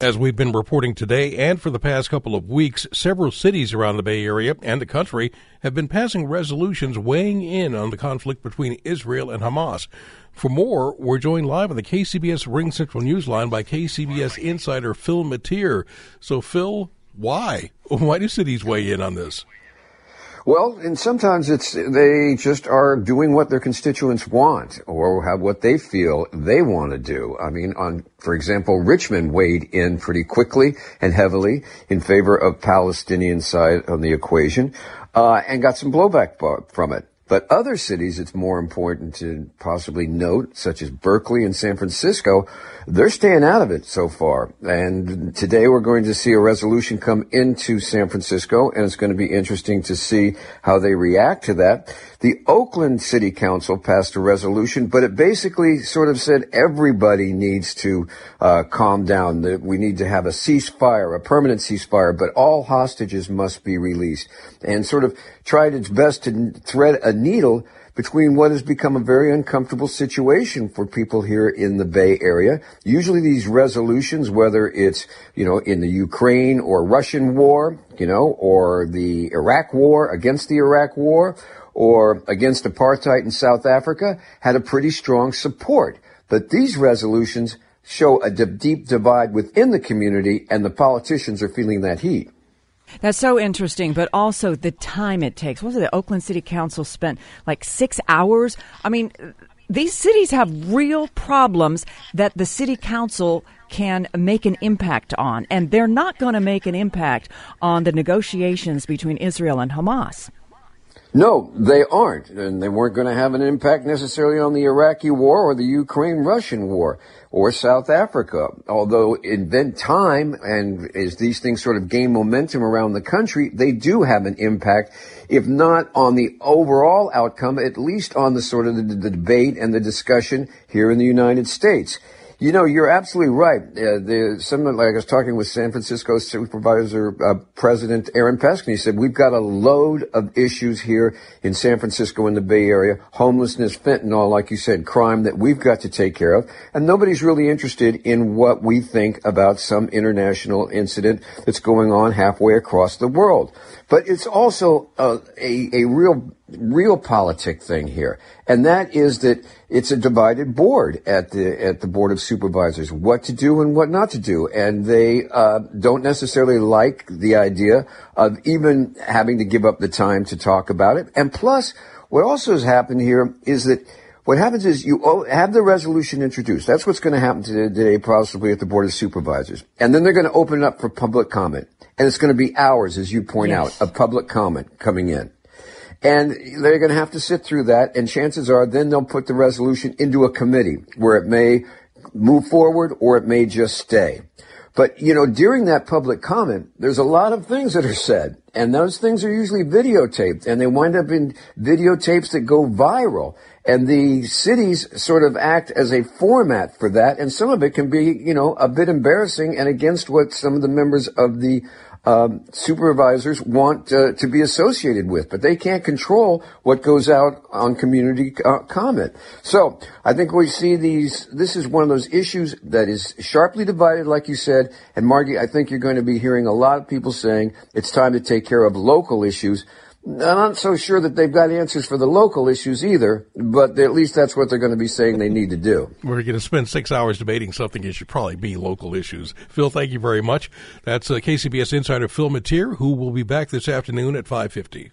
As we've been reporting today and for the past couple of weeks, several cities around the Bay Area and the country have been passing resolutions weighing in on the conflict between Israel and Hamas. For more, we're joined live on the KCBS RingCentral Newsline by KCBS insider Phil Matier. So, Phil, why? Why do cities weigh in on this? Well, and sometimes it's they just are doing what their constituents want or have what they feel they want to do. I mean, on for example, Richmond weighed in pretty quickly and heavily in favor of Palestinian side on the equation, uh, and got some blowback from it. But other cities, it's more important to possibly note, such as Berkeley and San Francisco, they're staying out of it so far. And today we're going to see a resolution come into San Francisco, and it's going to be interesting to see how they react to that. The Oakland City Council passed a resolution, but it basically sort of said everybody needs to uh, calm down. That we need to have a ceasefire, a permanent ceasefire, but all hostages must be released, and sort of tried its best to thread a needle between what has become a very uncomfortable situation for people here in the Bay Area. Usually these resolutions, whether it's, you know, in the Ukraine or Russian war, you know, or the Iraq war against the Iraq war, or against apartheid in South Africa, had a pretty strong support. But these resolutions show a deep divide within the community and the politicians are feeling that heat. That's so interesting, but also the time it takes. What was it? The Oakland City Council spent like six hours. I mean, these cities have real problems that the city council can make an impact on, and they're not going to make an impact on the negotiations between Israel and Hamas. No, they aren't. And they weren't going to have an impact necessarily on the Iraqi war or the Ukraine Russian war or South Africa. Although in then time and as these things sort of gain momentum around the country, they do have an impact, if not on the overall outcome, at least on the sort of the, the debate and the discussion here in the United States. You know, you're absolutely right. Uh, the, someone like I was talking with San Francisco Supervisor uh, President Aaron Peskin. He said we've got a load of issues here in San Francisco in the Bay Area: homelessness, fentanyl, like you said, crime that we've got to take care of, and nobody's really interested in what we think about some international incident that's going on halfway across the world. But it's also a, a, a real, real politic thing here. And that is that it's a divided board at the, at the board of supervisors, what to do and what not to do. And they, uh, don't necessarily like the idea of even having to give up the time to talk about it. And plus, what also has happened here is that what happens is you have the resolution introduced. That's what's going to happen today, possibly at the Board of Supervisors. And then they're going to open it up for public comment. And it's going to be hours, as you point yes. out, of public comment coming in. And they're going to have to sit through that. And chances are then they'll put the resolution into a committee where it may move forward or it may just stay. But, you know, during that public comment, there's a lot of things that are said. And those things are usually videotaped and they wind up in videotapes that go viral. And the cities sort of act as a format for that. And some of it can be, you know, a bit embarrassing and against what some of the members of the um, supervisors want uh, to be associated with, but they can't control what goes out on community uh, comment. So I think we see these. This is one of those issues that is sharply divided, like you said. And Margie, I think you're going to be hearing a lot of people saying it's time to take care of local issues I'm not so sure that they've got answers for the local issues either, but at least that's what they're going to be saying they need to do. We're going to spend six hours debating something. It should probably be local issues. Phil, thank you very much. That's uh, KCBS insider Phil Matier, who will be back this afternoon at 550.